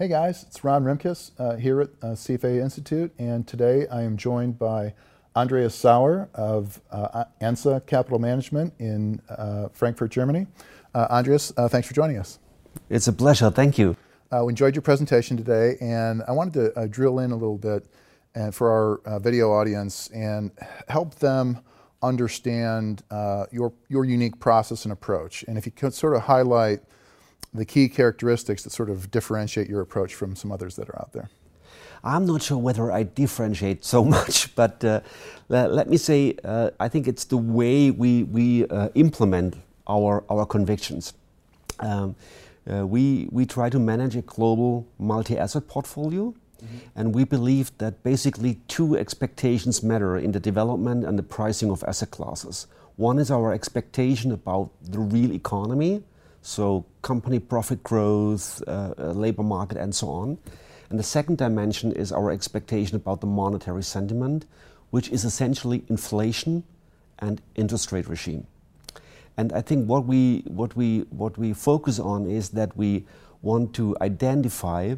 Hey guys, it's Ron Rimkus uh, here at uh, CFA Institute, and today I am joined by Andreas Sauer of uh, ANSA Capital Management in uh, Frankfurt, Germany. Uh, Andreas, uh, thanks for joining us. It's a pleasure, thank you. we enjoyed your presentation today, and I wanted to drill in a little bit and for our video audience and help them understand your, your unique process and approach. And if you could sort of highlight the key characteristics that sort of differentiate your approach from some others that are out there? I'm not sure whether I differentiate so much, but uh, let me say uh, I think it's the way we, we uh, implement our, our convictions. Um, uh, we, we try to manage a global multi asset portfolio, mm-hmm. and we believe that basically two expectations matter in the development and the pricing of asset classes. One is our expectation about the real economy, so company profit growth, uh, uh, labor market, and so on. And the second dimension is our expectation about the monetary sentiment, which is essentially inflation and interest rate regime. And I think what we, what we, what we focus on is that we want to identify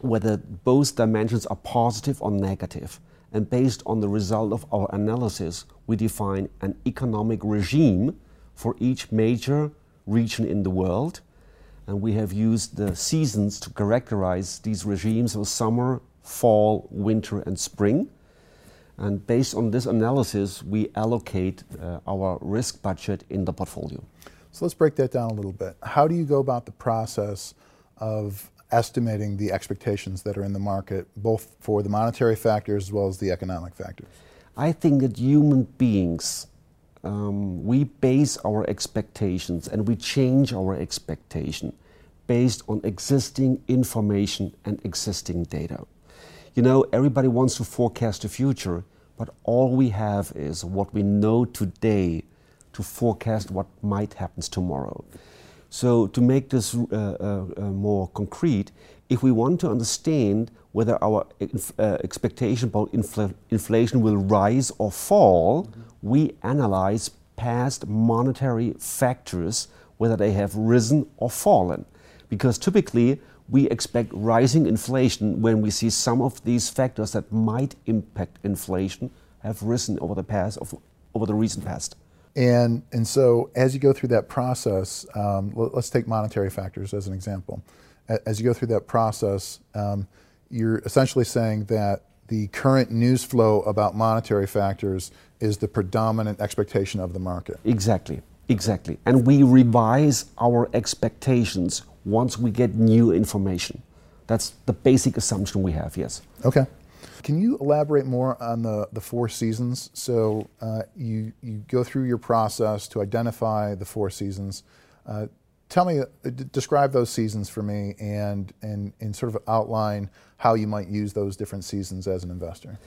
whether both dimensions are positive or negative. And based on the result of our analysis, we define an economic regime for each major region in the world. And we have used the seasons to characterize these regimes of summer, fall, winter, and spring. And based on this analysis, we allocate uh, our risk budget in the portfolio. So let's break that down a little bit. How do you go about the process of estimating the expectations that are in the market, both for the monetary factors as well as the economic factors? I think that human beings um, we base our expectations and we change our expectation based on existing information and existing data. You know, everybody wants to forecast the future, but all we have is what we know today to forecast what might happen tomorrow. So, to make this uh, uh, uh, more concrete, if we want to understand whether our uh, expectation about infl inflation will rise or fall, mm -hmm. we analyze past monetary factors, whether they have risen or fallen. Because typically, we expect rising inflation when we see some of these factors that might impact inflation have risen over the past, over the recent past. And, and so, as you go through that process, um, let's take monetary factors as an example. As you go through that process, um, you're essentially saying that the current news flow about monetary factors is the predominant expectation of the market. Exactly, exactly. And we revise our expectations once we get new information. That's the basic assumption we have, yes. Okay. Can you elaborate more on the, the four seasons? So uh, you, you go through your process to identify the four seasons. Uh, tell me, uh, describe those seasons for me and, and, and sort of outline how you might use those different seasons as an investor.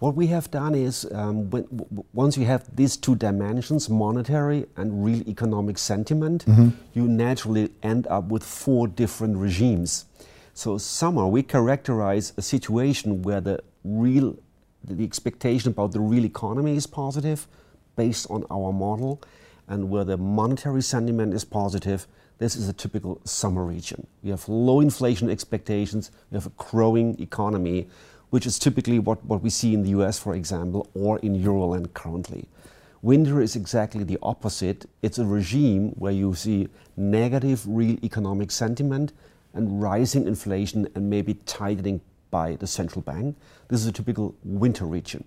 What we have done is um, when, once you have these two dimensions, monetary and real economic sentiment, mm-hmm. you naturally end up with four different regimes. So, summer, we characterize a situation where the real, the expectation about the real economy is positive based on our model, and where the monetary sentiment is positive. This is a typical summer region. We have low inflation expectations, we have a growing economy, which is typically what, what we see in the US, for example, or in Euroland currently. Winter is exactly the opposite. It's a regime where you see negative real economic sentiment and rising inflation and maybe tightening by the central bank. This is a typical winter region.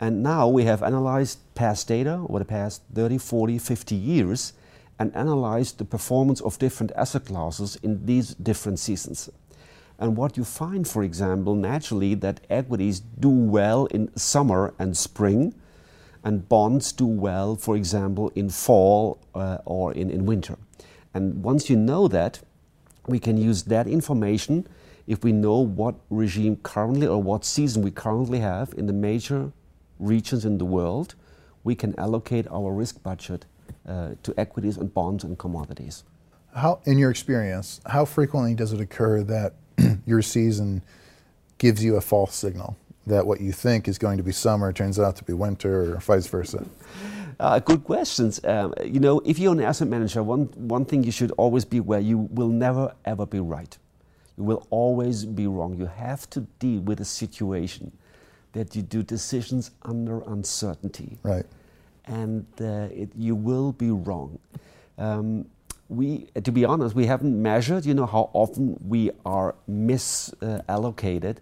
And now we have analyzed past data over the past 30, 40, 50 years and analyzed the performance of different asset classes in these different seasons. And what you find, for example, naturally, that equities do well in summer and spring, and bonds do well, for example, in fall uh, or in, in winter. And once you know that, we can use that information if we know what regime currently or what season we currently have in the major regions in the world, we can allocate our risk budget uh, to equities and bonds and commodities. How, in your experience, how frequently does it occur that your season gives you a false signal that what you think is going to be summer turns out to be winter, or vice versa? Uh, good questions. Um, you know, if you're an asset manager, one, one thing you should always be aware you will never ever be right. You will always be wrong. You have to deal with a situation that you do decisions under uncertainty. Right. And uh, it, you will be wrong. Um, we, to be honest, we haven't measured, you know, how often we are misallocated.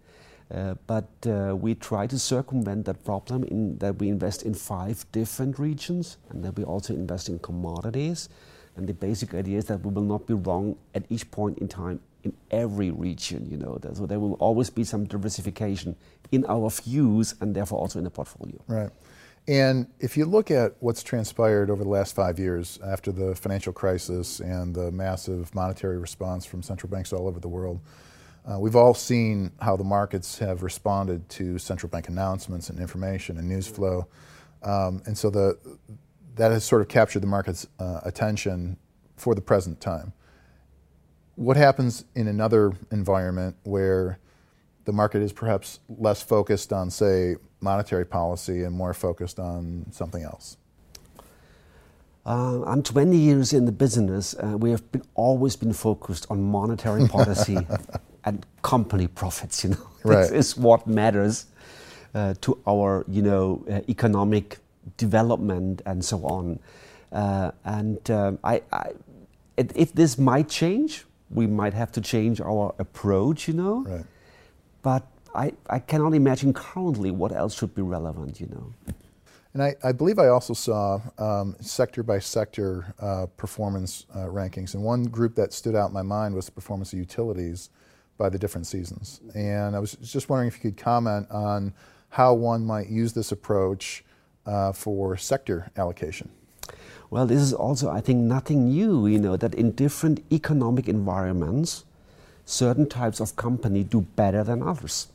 Uh, but uh, we try to circumvent that problem in that we invest in five different regions and that we also invest in commodities. And the basic idea is that we will not be wrong at each point in time in every region, you know. So there will always be some diversification in our views and therefore also in the portfolio. Right. And if you look at what's transpired over the last five years after the financial crisis and the massive monetary response from central banks all over the world, uh, we've all seen how the markets have responded to central bank announcements and information and news flow. Um, and so the, that has sort of captured the market's uh, attention for the present time. What happens in another environment where the market is perhaps less focused on, say, monetary policy and more focused on something else? Uh, I'm 20 years in the business. Uh, we have been, always been focused on monetary policy and company profits. You know, right. this is what matters uh, to our you know uh, economic development and so on. Uh, and um, I, I, if this might change, we might have to change our approach. You know, right. but I, I cannot imagine currently what else should be relevant. You know. And I, I, believe I also saw um, sector by sector uh, performance uh, rankings. And one group that stood out in my mind was the performance of utilities by the different seasons. And I was just wondering if you could comment on how one might use this approach uh, for sector allocation. Well, this is also, I think, nothing new, you know, that in different economic environments, certain types of company do better than others.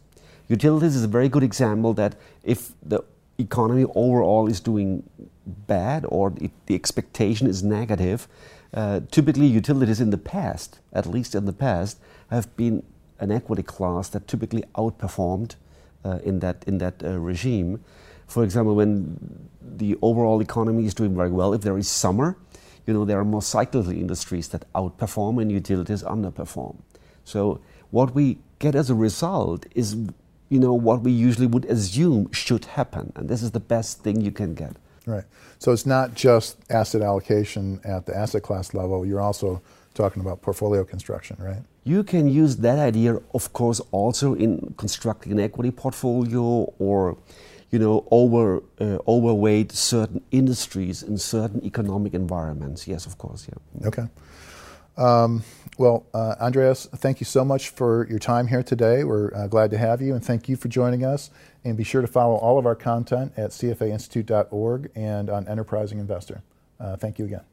Utilities is a very good example that if the economy overall is doing bad or it, the expectation is negative, uh, typically utilities in the past, at least in the past, have been an equity class that typically outperformed uh, in that in that uh, regime. For example, when the overall economy is doing very well, if there is summer, you know there are more cyclical industries that outperform and utilities underperform. So what we get as a result is you know what we usually would assume should happen, and this is the best thing you can get. Right. So it's not just asset allocation at the asset class level. You're also talking about portfolio construction, right? You can use that idea, of course, also in constructing an equity portfolio or, you know, over uh, overweight certain industries in certain economic environments. Yes, of course, yeah. Okay. Um, well, uh, Andreas, thank you so much for your time here today. We're uh, glad to have you, and thank you for joining us. And be sure to follow all of our content at cfainstitute.org and on Enterprising Investor. Uh, thank you again.